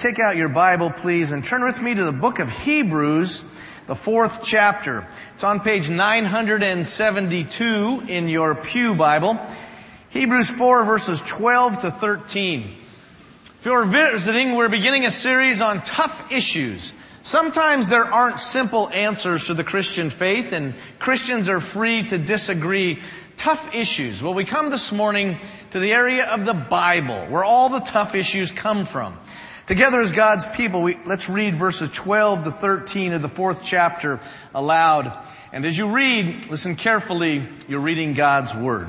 Take out your Bible, please, and turn with me to the book of Hebrews, the fourth chapter. It's on page 972 in your Pew Bible. Hebrews 4 verses 12 to 13. If you're visiting, we're beginning a series on tough issues. Sometimes there aren't simple answers to the Christian faith and Christians are free to disagree. Tough issues. Well, we come this morning to the area of the Bible, where all the tough issues come from. Together as God's people, we, let's read verses 12 to 13 of the fourth chapter aloud. And as you read, listen carefully, you're reading God's Word.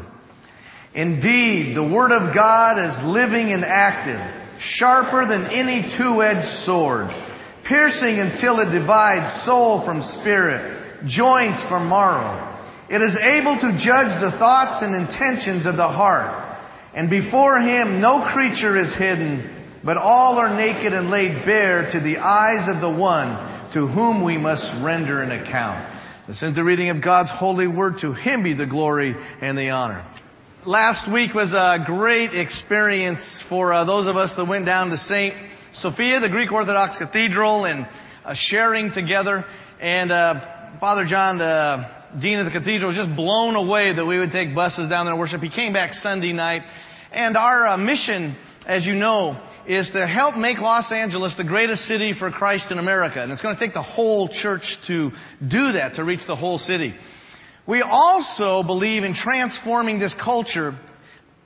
Indeed, the Word of God is living and active, sharper than any two-edged sword, piercing until it divides soul from spirit, joints from marrow. It is able to judge the thoughts and intentions of the heart. And before Him no creature is hidden, but all are naked and laid bare to the eyes of the one to whom we must render an account. Listen to the reading of God's holy word. To Him be the glory and the honor. Last week was a great experience for uh, those of us that went down to St. Sophia, the Greek Orthodox Cathedral, and uh, sharing together. And uh, Father John, the dean of the cathedral, was just blown away that we would take buses down there and worship. He came back Sunday night. And our uh, mission, as you know, is to help make Los Angeles the greatest city for Christ in America. And it's going to take the whole church to do that, to reach the whole city. We also believe in transforming this culture.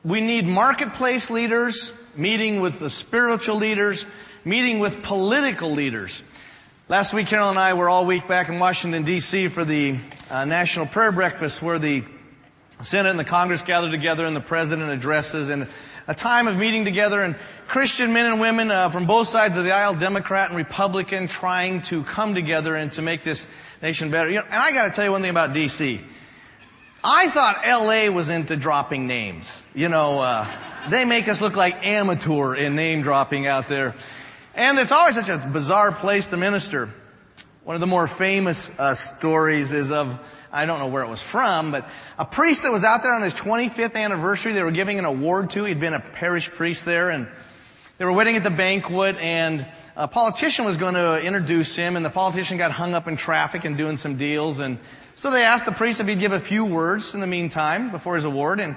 We need marketplace leaders, meeting with the spiritual leaders, meeting with political leaders. Last week, Carol and I were all week back in Washington D.C. for the uh, National Prayer Breakfast where the Senate and the Congress gather together and the President addresses and a time of meeting together and Christian men and women uh, from both sides of the aisle, Democrat and Republican, trying to come together and to make this nation better. You know, and I got to tell you one thing about D.C. I thought L.A. was into dropping names. You know, uh, they make us look like amateur in name dropping out there, and it's always such a bizarre place to minister. One of the more famous uh, stories is of I don't know where it was from, but a priest that was out there on his 25th anniversary, they were giving an award to. He'd been a parish priest there and they were waiting at the banquet and a politician was going to introduce him and the politician got hung up in traffic and doing some deals and so they asked the priest if he'd give a few words in the meantime before his award and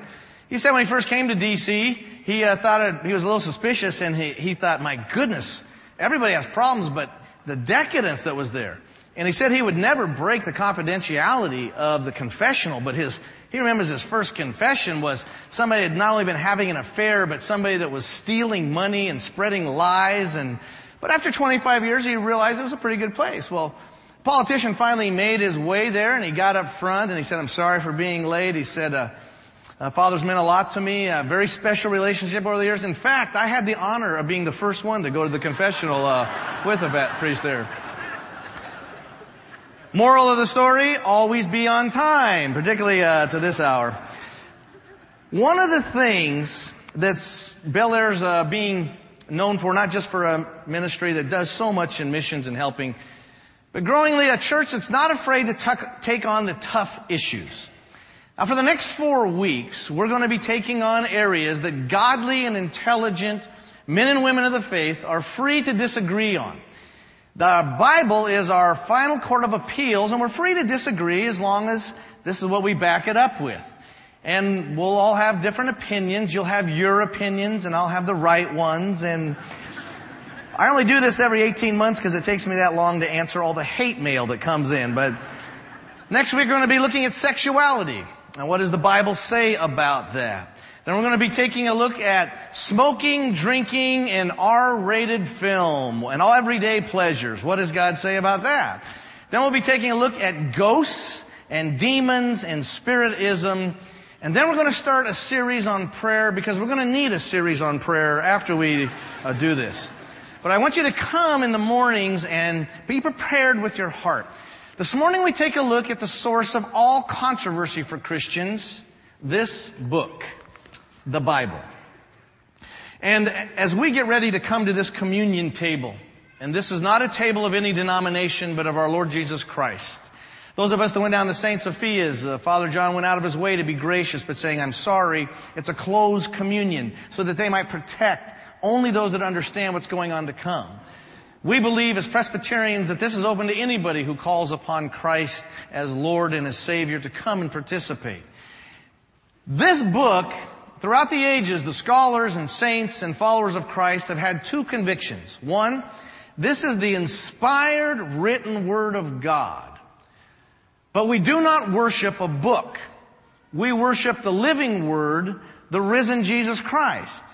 he said when he first came to DC, he uh, thought it, he was a little suspicious and he, he thought, my goodness, everybody has problems, but the decadence that was there. And he said he would never break the confidentiality of the confessional, but his, he remembers his first confession was somebody had not only been having an affair, but somebody that was stealing money and spreading lies and, but after 25 years he realized it was a pretty good place. Well, politician finally made his way there and he got up front and he said, I'm sorry for being late. He said, uh, uh, Father's meant a lot to me, a very special relationship over the years. In fact, I had the honor of being the first one to go to the confessional uh, with a vet priest there. Moral of the story, always be on time, particularly uh, to this hour. One of the things that's Bel Air's uh, being known for, not just for a ministry that does so much in missions and helping, but growingly a church that's not afraid to take on the tough issues. Now for the next four weeks, we're going to be taking on areas that godly and intelligent men and women of the faith are free to disagree on. The Bible is our final court of appeals and we're free to disagree as long as this is what we back it up with. And we'll all have different opinions. You'll have your opinions and I'll have the right ones and I only do this every 18 months because it takes me that long to answer all the hate mail that comes in. But next week we're going to be looking at sexuality. And what does the Bible say about that? Then we're going to be taking a look at smoking, drinking, and R-rated film and all everyday pleasures. What does God say about that? Then we'll be taking a look at ghosts and demons and spiritism. And then we're going to start a series on prayer because we're going to need a series on prayer after we uh, do this. But I want you to come in the mornings and be prepared with your heart. This morning we take a look at the source of all controversy for Christians, this book the Bible. And as we get ready to come to this communion table, and this is not a table of any denomination, but of our Lord Jesus Christ. Those of us that went down to St. Sophia's, uh, Father John went out of his way to be gracious, but saying, I'm sorry, it's a closed communion, so that they might protect only those that understand what's going on to come. We believe as Presbyterians that this is open to anybody who calls upon Christ as Lord and as Savior to come and participate. This book, throughout the ages, the scholars and saints and followers of Christ have had two convictions. One, this is the inspired written Word of God. But we do not worship a book. We worship the living Word, the risen Jesus Christ.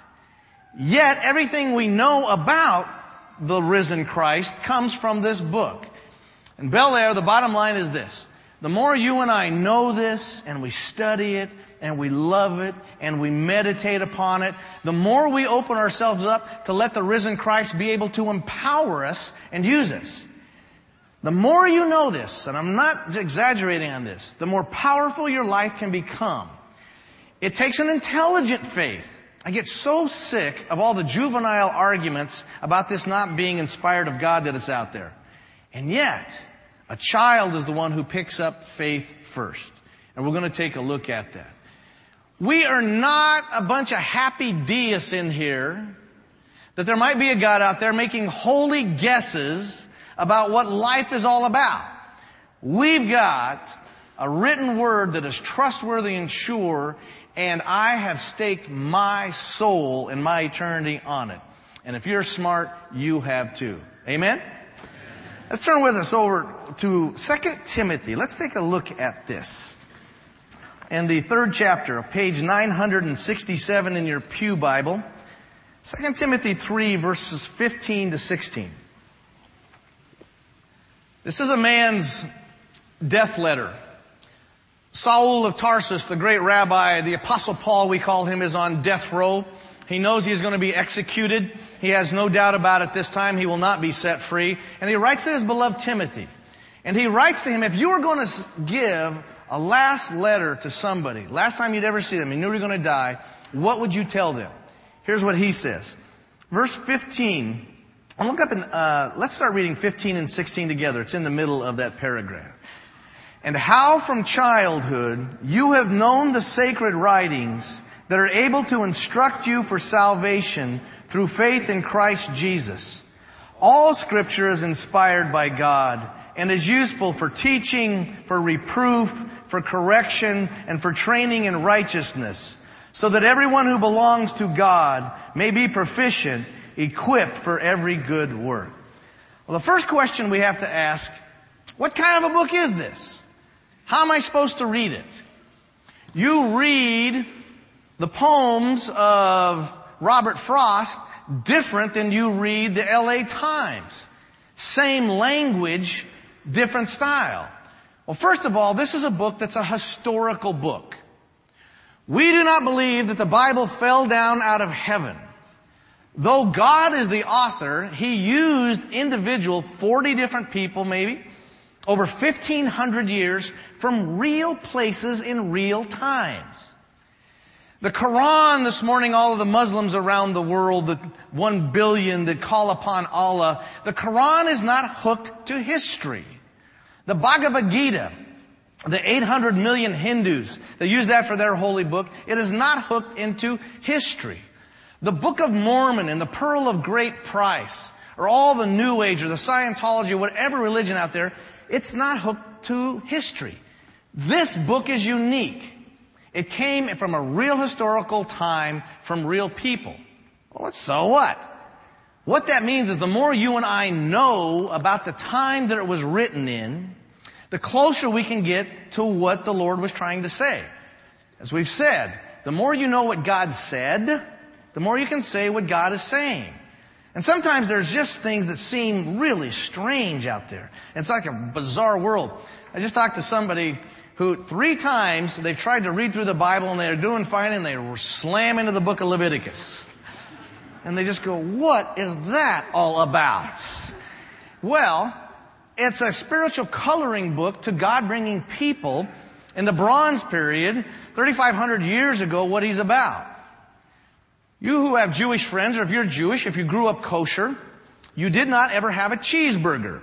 Yet everything we know about the risen Christ comes from this book. And Bel Air, the bottom line is this. The more you and I know this and we study it and we love it and we meditate upon it, the more we open ourselves up to let the risen Christ be able to empower us and use us. The more you know this, and I'm not exaggerating on this, the more powerful your life can become. It takes an intelligent faith. I get so sick of all the juvenile arguments about this not being inspired of God that is out there. And yet, a child is the one who picks up faith first. And we're going to take a look at that. We are not a bunch of happy deists in here that there might be a God out there making holy guesses about what life is all about. We've got a written word that is trustworthy and sure and I have staked my soul and my eternity on it. And if you're smart, you have too. Amen? Let's turn with us over to 2 Timothy. Let's take a look at this. In the third chapter, page 967 in your Pew Bible, 2 Timothy 3 verses 15 to 16. This is a man's death letter. Saul of Tarsus, the great rabbi, the apostle Paul, we call him, is on death row. He knows he's going to be executed. He has no doubt about it this time. He will not be set free. And he writes to his beloved Timothy. And he writes to him, if you were going to give a last letter to somebody, last time you'd ever see them, you knew you were going to die, what would you tell them? Here's what he says. Verse 15. I'll look up and, uh, let's start reading 15 and 16 together. It's in the middle of that paragraph and how from childhood you have known the sacred writings that are able to instruct you for salvation through faith in Christ Jesus. All scripture is inspired by God and is useful for teaching, for reproof, for correction, and for training in righteousness, so that everyone who belongs to God may be proficient, equipped for every good work. Well, the first question we have to ask, what kind of a book is this? How am I supposed to read it? You read the poems of Robert Frost different than you read the LA Times. Same language, different style. Well, first of all, this is a book that's a historical book. We do not believe that the Bible fell down out of heaven. Though God is the author, He used individual, 40 different people maybe, over 1500 years from real places in real times. The Quran this morning, all of the Muslims around the world, the one billion that call upon Allah, the Quran is not hooked to history. The Bhagavad Gita, the 800 million Hindus that use that for their holy book, it is not hooked into history. The Book of Mormon and the Pearl of Great Price, or all the New Age or the Scientology, whatever religion out there, it's not hooked to history. This book is unique. It came from a real historical time from real people. Well, so what? What that means is the more you and I know about the time that it was written in, the closer we can get to what the Lord was trying to say. As we've said, the more you know what God said, the more you can say what God is saying. And sometimes there's just things that seem really strange out there. It's like a bizarre world. I just talked to somebody who three times they've tried to read through the Bible and they're doing fine and they slam into the book of Leviticus. And they just go, what is that all about? Well, it's a spiritual coloring book to God bringing people in the bronze period, 3,500 years ago, what he's about. You who have Jewish friends, or if you're Jewish, if you grew up kosher, you did not ever have a cheeseburger.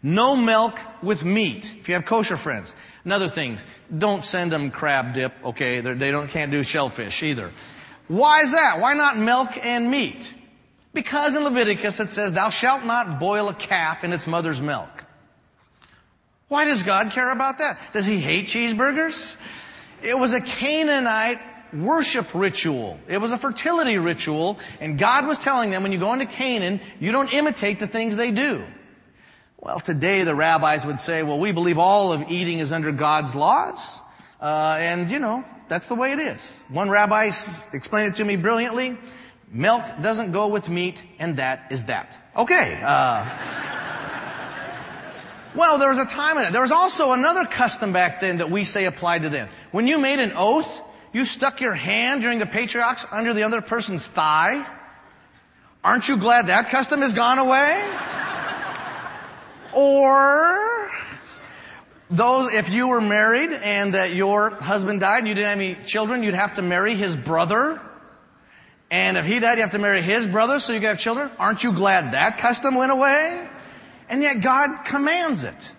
No milk with meat, if you have kosher friends. Another thing, don't send them crab dip, okay? They're, they don't, can't do shellfish either. Why is that? Why not milk and meat? Because in Leviticus it says, thou shalt not boil a calf in its mother's milk. Why does God care about that? Does he hate cheeseburgers? It was a Canaanite worship ritual. It was a fertility ritual, and God was telling them when you go into Canaan, you don't imitate the things they do. Well, today the rabbis would say, well, we believe all of eating is under God's laws, uh, and you know, that's the way it is. One rabbi explained it to me brilliantly. Milk doesn't go with meat, and that is that. Okay. Uh, well, there was a time. There was also another custom back then that we say applied to them. When you made an oath, you stuck your hand during the patriarchs under the other person's thigh. Aren't you glad that custom has gone away? or those, if you were married and that your husband died and you didn't have any children, you'd have to marry his brother. And if he died, you have to marry his brother so you could have children. Aren't you glad that custom went away? And yet God commands it.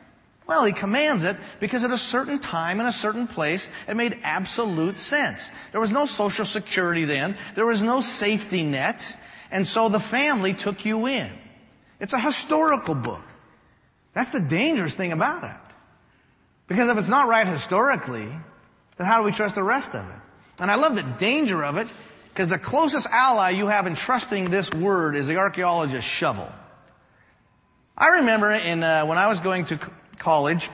Well, He commands it because at a certain time in a certain place, it made absolute sense. There was no social security then. There was no safety net. And so the family took you in. It's a historical book. That's the dangerous thing about it. Because if it's not right historically, then how do we trust the rest of it? And I love the danger of it because the closest ally you have in trusting this word is the archaeologist shovel. I remember in, uh, when I was going to college,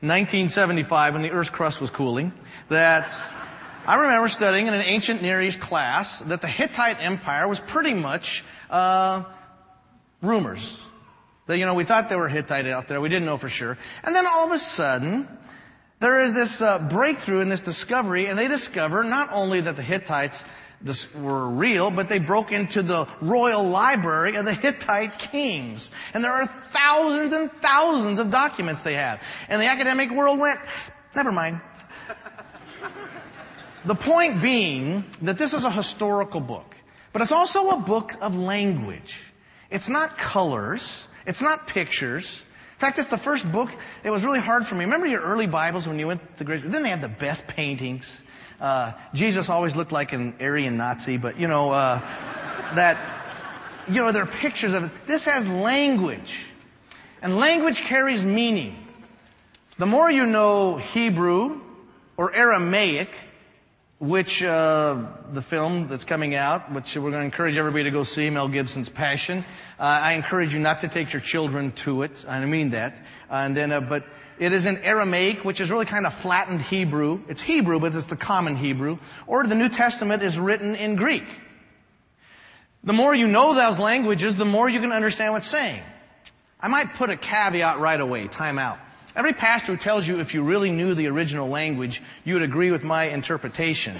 1975, when the Earth's crust was cooling, that I remember studying in an ancient Near East class that the Hittite Empire was pretty much uh, rumors. That you know we thought they were Hittite out there, we didn't know for sure. And then all of a sudden, there is this uh, breakthrough in this discovery, and they discover not only that the Hittites this were real, but they broke into the royal library of the Hittite kings. And there are thousands and thousands of documents they have. And the academic world went, never mind. the point being that this is a historical book, but it's also a book of language. It's not colors. It's not pictures. In fact, it's the first book. It was really hard for me. Remember your early Bibles when you went to grade? school? Then they had the best paintings. Uh, Jesus always looked like an Aryan Nazi, but you know, uh, that, you know, there are pictures of it. This has language. And language carries meaning. The more you know Hebrew or Aramaic, which uh, the film that's coming out, which we're going to encourage everybody to go see, Mel Gibson's Passion. Uh, I encourage you not to take your children to it. I mean that. and then, uh, but it is in Aramaic, which is really kind of flattened Hebrew. It's Hebrew, but it's the common Hebrew. Or the New Testament is written in Greek. The more you know those languages, the more you can understand what's saying. I might put a caveat right away, time out. Every pastor who tells you if you really knew the original language, you would agree with my interpretation.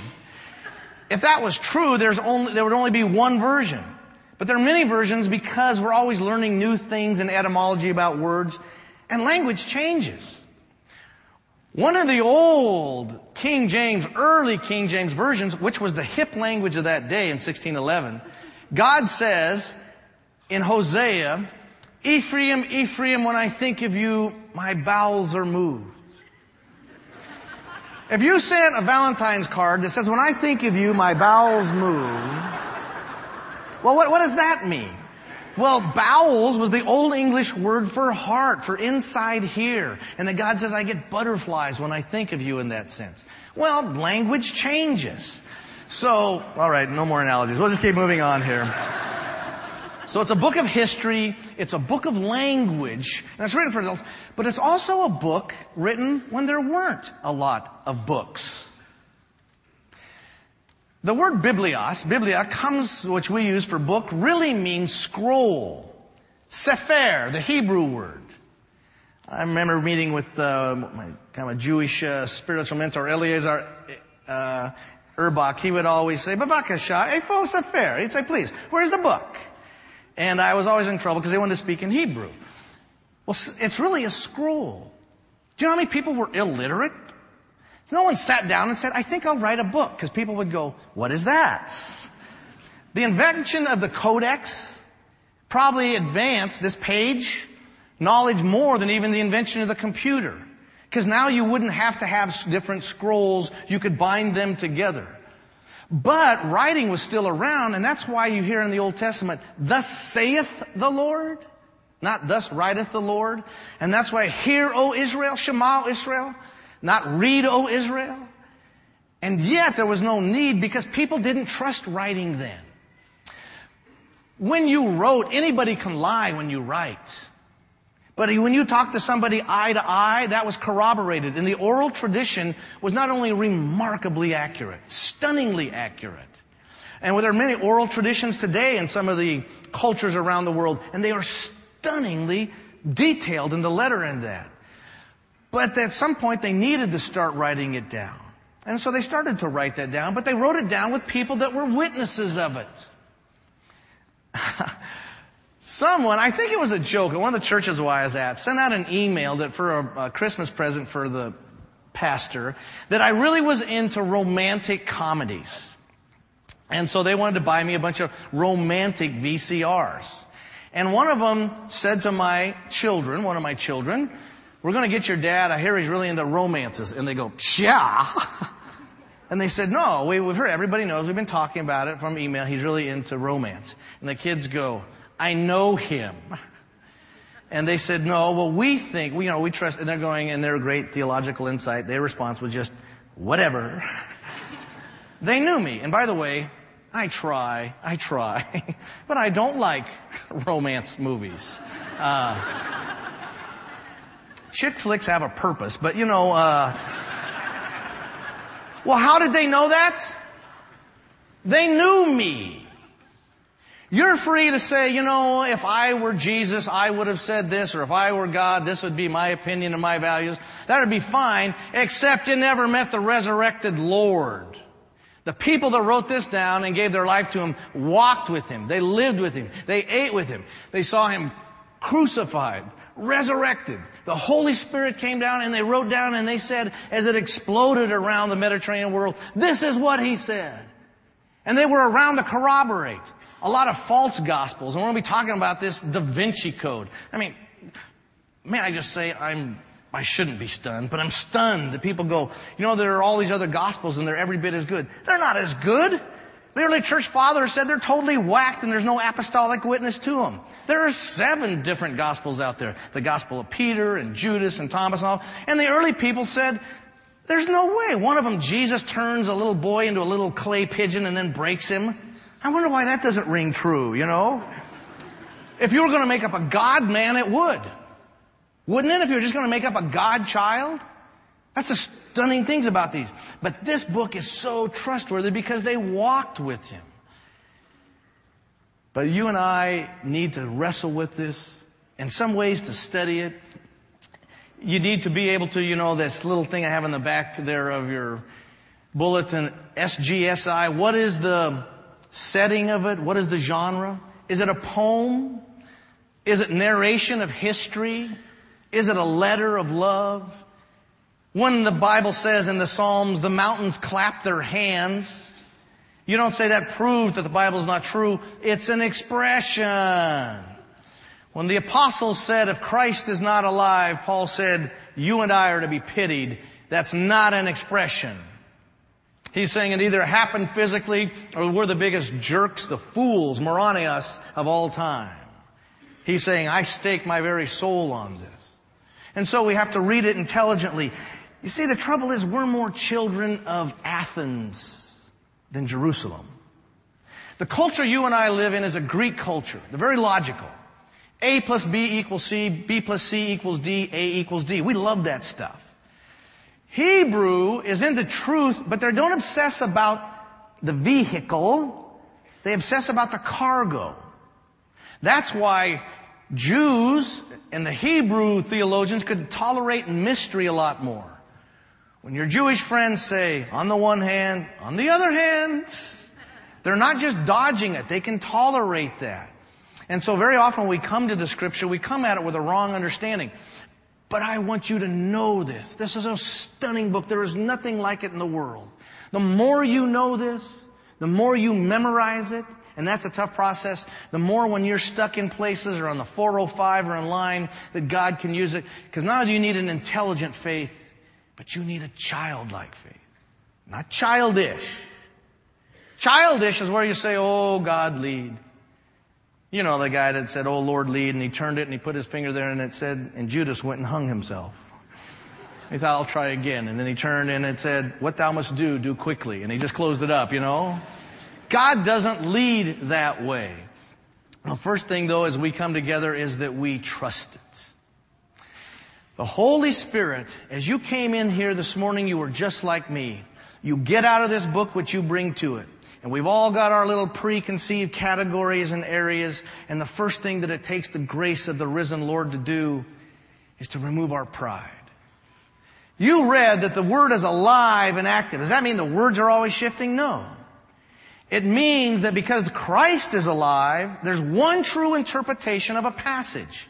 If that was true, there's only, there would only be one version. But there are many versions because we're always learning new things in etymology about words. And language changes. One of the old King James, early King James versions, which was the hip language of that day in 1611, God says in Hosea, Ephraim, Ephraim, when I think of you, my bowels are moved. If you sent a Valentine's card that says, when I think of you, my bowels move, well, what, what does that mean? Well, bowels was the old English word for heart, for inside here. And that God says, I get butterflies when I think of you in that sense. Well, language changes. So, alright, no more analogies. We'll just keep moving on here. So it's a book of history, it's a book of language, and it's written for adults, but it's also a book written when there weren't a lot of books. The word biblios, biblia, comes, which we use for book, really means scroll. Sefer, the Hebrew word. I remember meeting with uh, my kind of Jewish uh, spiritual mentor, Eliezer uh, Urbach. He would always say, Babakasha, Efo Sefer. He'd say, please, where's the book? And I was always in trouble because they wanted to speak in Hebrew. Well, it's really a scroll. Do you know how many people were illiterate? No one sat down and said, I think I'll write a book, because people would go, what is that? The invention of the codex probably advanced this page knowledge more than even the invention of the computer. Because now you wouldn't have to have different scrolls, you could bind them together. But writing was still around, and that's why you hear in the Old Testament, thus saith the Lord, not thus writeth the Lord. And that's why hear, O Israel, Shema, Israel, not read, O Israel. And yet there was no need because people didn't trust writing then. When you wrote, anybody can lie when you write. But when you talk to somebody eye to eye, that was corroborated. And the oral tradition was not only remarkably accurate, stunningly accurate. And there are many oral traditions today in some of the cultures around the world, and they are stunningly detailed in the letter in that. But at some point they needed to start writing it down. And so they started to write that down, but they wrote it down with people that were witnesses of it. Someone, I think it was a joke at one of the churches I was at, sent out an email that for a, a Christmas present for the pastor that I really was into romantic comedies. And so they wanted to buy me a bunch of romantic VCRs. And one of them said to my children, one of my children, we're going to get your dad. I hear he's really into romances. And they go, yeah. and they said, no, we, we've heard, everybody knows, we've been talking about it from email. He's really into romance. And the kids go, I know him. And they said, no, well, we think, we, you know, we trust, and they're going, and their great theological insight, their response was just, whatever. they knew me. And by the way, I try, I try, but I don't like romance movies. Uh, chick flicks have a purpose, but you know, uh, well, how did they know that? They knew me. You're free to say, you know, if I were Jesus, I would have said this, or if I were God, this would be my opinion and my values. That would be fine, except you never met the resurrected Lord. The people that wrote this down and gave their life to Him walked with Him. They lived with Him. They ate with Him. They saw Him crucified, resurrected. The Holy Spirit came down and they wrote down and they said, as it exploded around the Mediterranean world, this is what He said. And they were around to corroborate a lot of false gospels. And we're going to be talking about this Da Vinci Code. I mean, may I just say I'm, I shouldn't be stunned, but I'm stunned that people go, you know, there are all these other gospels and they're every bit as good. They're not as good. The early church fathers said they're totally whacked and there's no apostolic witness to them. There are seven different gospels out there. The gospel of Peter and Judas and Thomas and all. And the early people said, there's no way. One of them, Jesus turns a little boy into a little clay pigeon and then breaks him. I wonder why that doesn't ring true, you know? If you were going to make up a God man, it would. Wouldn't it? If you were just going to make up a God child? That's the stunning things about these. But this book is so trustworthy because they walked with him. But you and I need to wrestle with this. In some ways to study it. You need to be able to, you know, this little thing I have in the back there of your bulletin, SGSI. What is the setting of it? What is the genre? Is it a poem? Is it narration of history? Is it a letter of love? When the Bible says in the Psalms, the mountains clap their hands, you don't say that proves that the Bible is not true. It's an expression. When the apostles said, if Christ is not alive, Paul said, you and I are to be pitied. That's not an expression. He's saying it either happened physically or we're the biggest jerks, the fools, moronios of all time. He's saying, I stake my very soul on this. And so we have to read it intelligently. You see, the trouble is we're more children of Athens than Jerusalem. The culture you and I live in is a Greek culture. They're very logical. A plus B equals C, B plus C equals D, A equals D. We love that stuff. Hebrew is into truth, but they don't obsess about the vehicle. They obsess about the cargo. That's why Jews and the Hebrew theologians could tolerate mystery a lot more. When your Jewish friends say, on the one hand, on the other hand, they're not just dodging it, they can tolerate that. And so very often we come to the scripture, we come at it with a wrong understanding. But I want you to know this. This is a stunning book. There is nothing like it in the world. The more you know this, the more you memorize it, and that's a tough process, the more when you're stuck in places or on the 405 or in line that God can use it. Because now you need an intelligent faith, but you need a childlike faith. Not childish, Childish is where you say, oh God, lead. You know the guy that said, oh Lord, lead, and he turned it and he put his finger there and it said, and Judas went and hung himself. He thought, I'll try again. And then he turned and it said, what thou must do, do quickly. And he just closed it up, you know? God doesn't lead that way. The first thing though as we come together is that we trust it. The Holy Spirit, as you came in here this morning, you were just like me. You get out of this book what you bring to it. And we've all got our little preconceived categories and areas. And the first thing that it takes the grace of the risen Lord to do is to remove our pride. You read that the Word is alive and active. Does that mean the words are always shifting? No. It means that because Christ is alive, there's one true interpretation of a passage.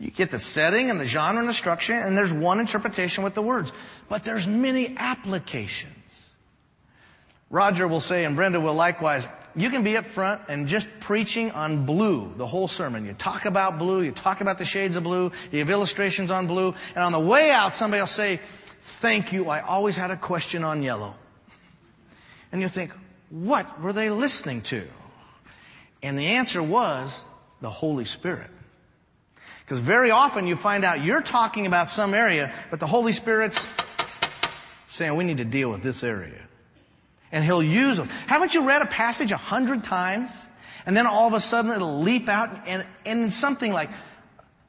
You get the setting and the genre and the structure, and there's one interpretation with the words. But there's many applications. Roger will say, and Brenda will likewise, you can be up front and just preaching on blue the whole sermon. You talk about blue, you talk about the shades of blue, you have illustrations on blue, and on the way out somebody will say, thank you, I always had a question on yellow. And you think, what were they listening to? And the answer was the Holy Spirit. Because very often you find out you're talking about some area, but the Holy Spirit's saying we need to deal with this area. And he'll use them. Haven't you read a passage a hundred times? And then all of a sudden it'll leap out and, in something like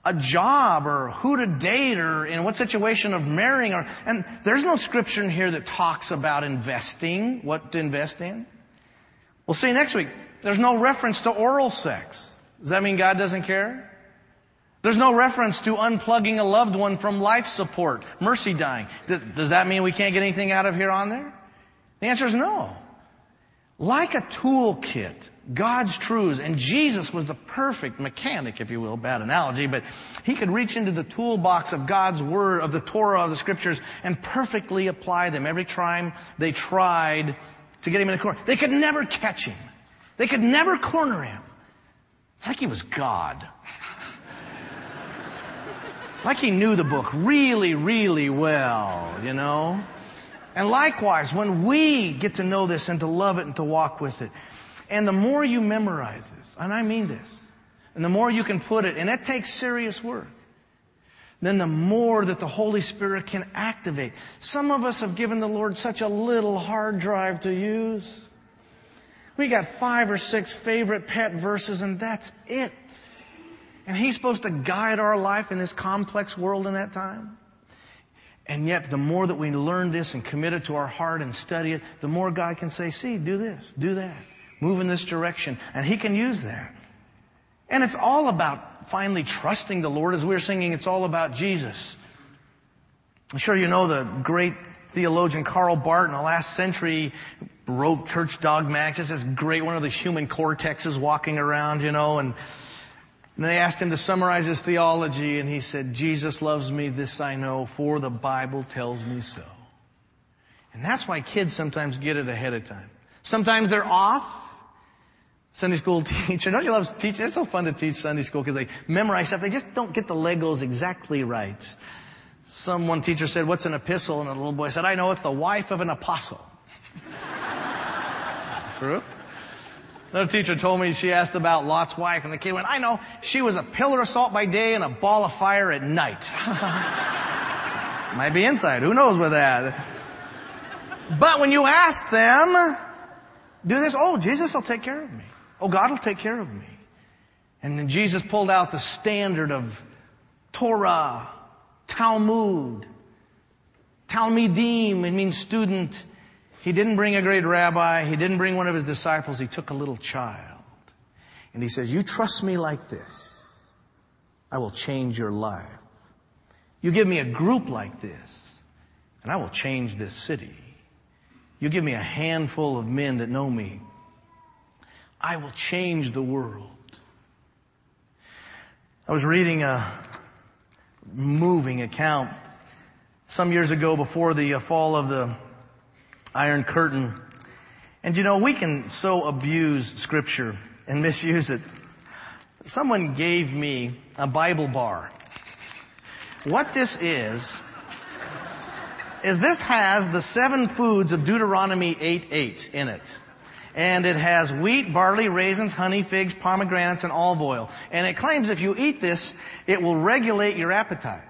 a job or who to date or in what situation of marrying or, and there's no scripture in here that talks about investing, what to invest in. We'll see next week. There's no reference to oral sex. Does that mean God doesn't care? There's no reference to unplugging a loved one from life support, mercy dying. Does that mean we can't get anything out of here on there? The answer is no. Like a toolkit, God's truths, and Jesus was the perfect mechanic, if you will, bad analogy, but he could reach into the toolbox of God's Word, of the Torah, of the Scriptures, and perfectly apply them every time they tried to get him in a corner. They could never catch him. They could never corner him. It's like he was God. Like he knew the book really, really well, you know? And likewise, when we get to know this and to love it and to walk with it, and the more you memorize this, and I mean this, and the more you can put it, and it takes serious work, then the more that the Holy Spirit can activate. Some of us have given the Lord such a little hard drive to use. We got five or six favorite pet verses and that's it. And He's supposed to guide our life in this complex world in that time. And yet, the more that we learn this and commit it to our heart and study it, the more God can say, see, do this, do that, move in this direction. And He can use that. And it's all about finally trusting the Lord as we we're singing, it's all about Jesus. I'm sure you know the great theologian Karl Barth in the last century wrote Church Dogmatics. This great one of these human cortexes walking around, you know, and and they asked him to summarize his theology and he said, Jesus loves me, this I know, for the Bible tells me so. And that's why kids sometimes get it ahead of time. Sometimes they're off. Sunday school teacher, don't you love teaching? It's so fun to teach Sunday school because they memorize stuff. They just don't get the Legos exactly right. Some one teacher said, what's an epistle? And a little boy said, I know it's the wife of an apostle. True? Another teacher told me she asked about Lot's wife, and the kid went, I know, she was a pillar of salt by day and a ball of fire at night. Might be inside, who knows with that. But when you ask them, do this, oh, Jesus will take care of me. Oh, God will take care of me. And then Jesus pulled out the standard of Torah, Talmud, Talmidim, it means student, he didn't bring a great rabbi. He didn't bring one of his disciples. He took a little child. And he says, you trust me like this. I will change your life. You give me a group like this and I will change this city. You give me a handful of men that know me. I will change the world. I was reading a moving account some years ago before the uh, fall of the Iron Curtain. And you know, we can so abuse scripture and misuse it. Someone gave me a Bible bar. What this is, is this has the seven foods of Deuteronomy 8-8 in it. And it has wheat, barley, raisins, honey, figs, pomegranates, and olive oil. And it claims if you eat this, it will regulate your appetite.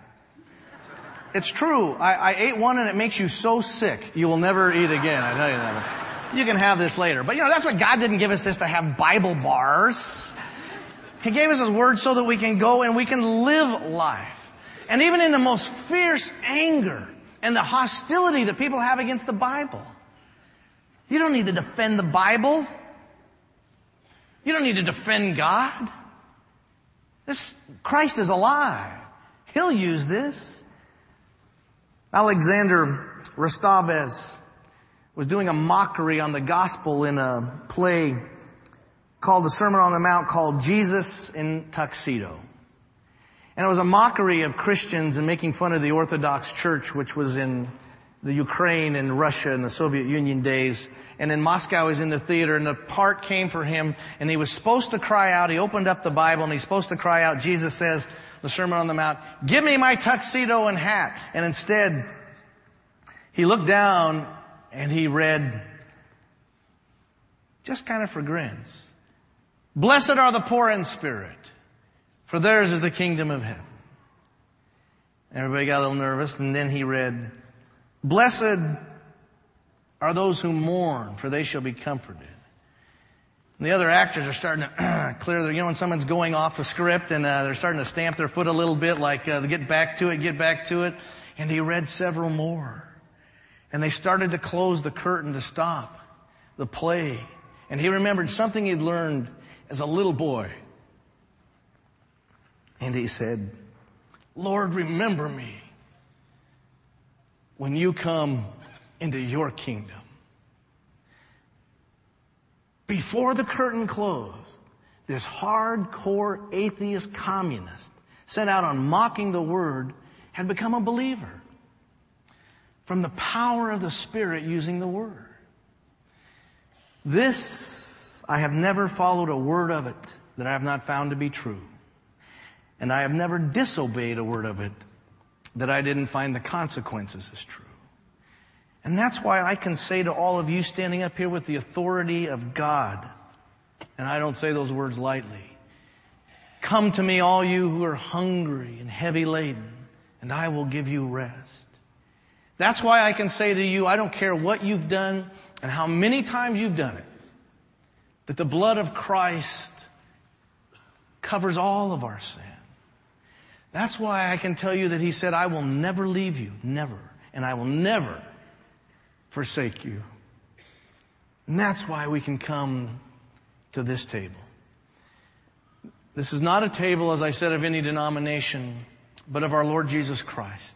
It's true. I, I ate one and it makes you so sick, you will never eat again. I tell you that. You can have this later. But you know, that's what God didn't give us this to have Bible bars. He gave us His Word so that we can go and we can live life. And even in the most fierce anger and the hostility that people have against the Bible, you don't need to defend the Bible. You don't need to defend God. This, Christ is alive. He'll use this. Alexander Rostovtsev was doing a mockery on the gospel in a play called the Sermon on the Mount called Jesus in Tuxedo. And it was a mockery of Christians and making fun of the Orthodox Church, which was in the Ukraine and Russia and the Soviet Union days. And in Moscow, he was in the theater and the part came for him and he was supposed to cry out. He opened up the Bible and he's supposed to cry out. Jesus says, the Sermon on the Mount, give me my tuxedo and hat. And instead, he looked down and he read, just kind of for grins, Blessed are the poor in spirit, for theirs is the kingdom of heaven. Everybody got a little nervous and then he read, Blessed are those who mourn, for they shall be comforted. And the other actors are starting to clear their, you know, when someone's going off a script and uh, they're starting to stamp their foot a little bit, like uh, get back to it, get back to it. And he read several more. And they started to close the curtain to stop the play. And he remembered something he'd learned as a little boy. And he said, Lord, remember me when you come into your kingdom. Before the curtain closed, this hardcore atheist communist sent out on mocking the word had become a believer from the power of the Spirit using the word. This, I have never followed a word of it that I have not found to be true. And I have never disobeyed a word of it that I didn't find the consequences as true. And that's why I can say to all of you standing up here with the authority of God, and I don't say those words lightly, come to me all you who are hungry and heavy laden, and I will give you rest. That's why I can say to you, I don't care what you've done and how many times you've done it, that the blood of Christ covers all of our sin. That's why I can tell you that he said, I will never leave you, never, and I will never forsake you. And that's why we can come to this table. This is not a table, as I said, of any denomination, but of our Lord Jesus Christ.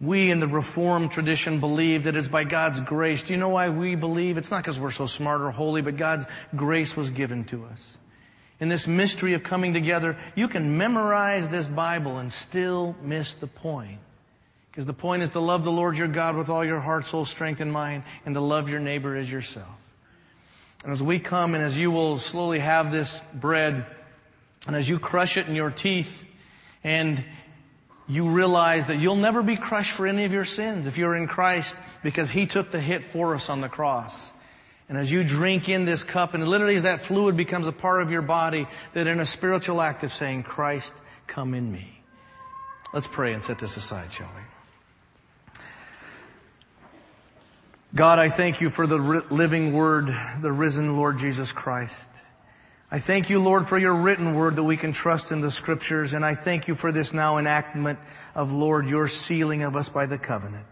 We in the Reformed tradition believe that it's by God's grace. Do you know why we believe? It's not because we're so smart or holy, but God's grace was given to us in this mystery of coming together, you can memorize this Bible and still miss the point. Because the point is to love the Lord your God with all your heart, soul, strength, and mind, and to love your neighbor as yourself. And as we come and as you will slowly have this bread, and as you crush it in your teeth, and you realize that you'll never be crushed for any of your sins if you're in Christ because He took the hit for us on the cross. And as you drink in this cup, and literally as that fluid becomes a part of your body, that in a spiritual act of saying, Christ, come in me. Let's pray and set this aside, shall we? God, I thank you for the living word, the risen Lord Jesus Christ. I thank you, Lord, for your written word that we can trust in the scriptures, and I thank you for this now enactment of, Lord, your sealing of us by the covenant.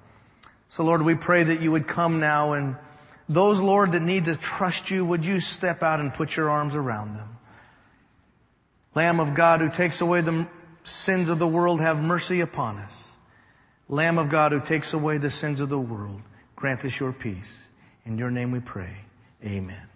So, Lord, we pray that you would come now and those, Lord, that need to trust you, would you step out and put your arms around them? Lamb of God who takes away the sins of the world, have mercy upon us. Lamb of God who takes away the sins of the world, grant us your peace. In your name we pray. Amen.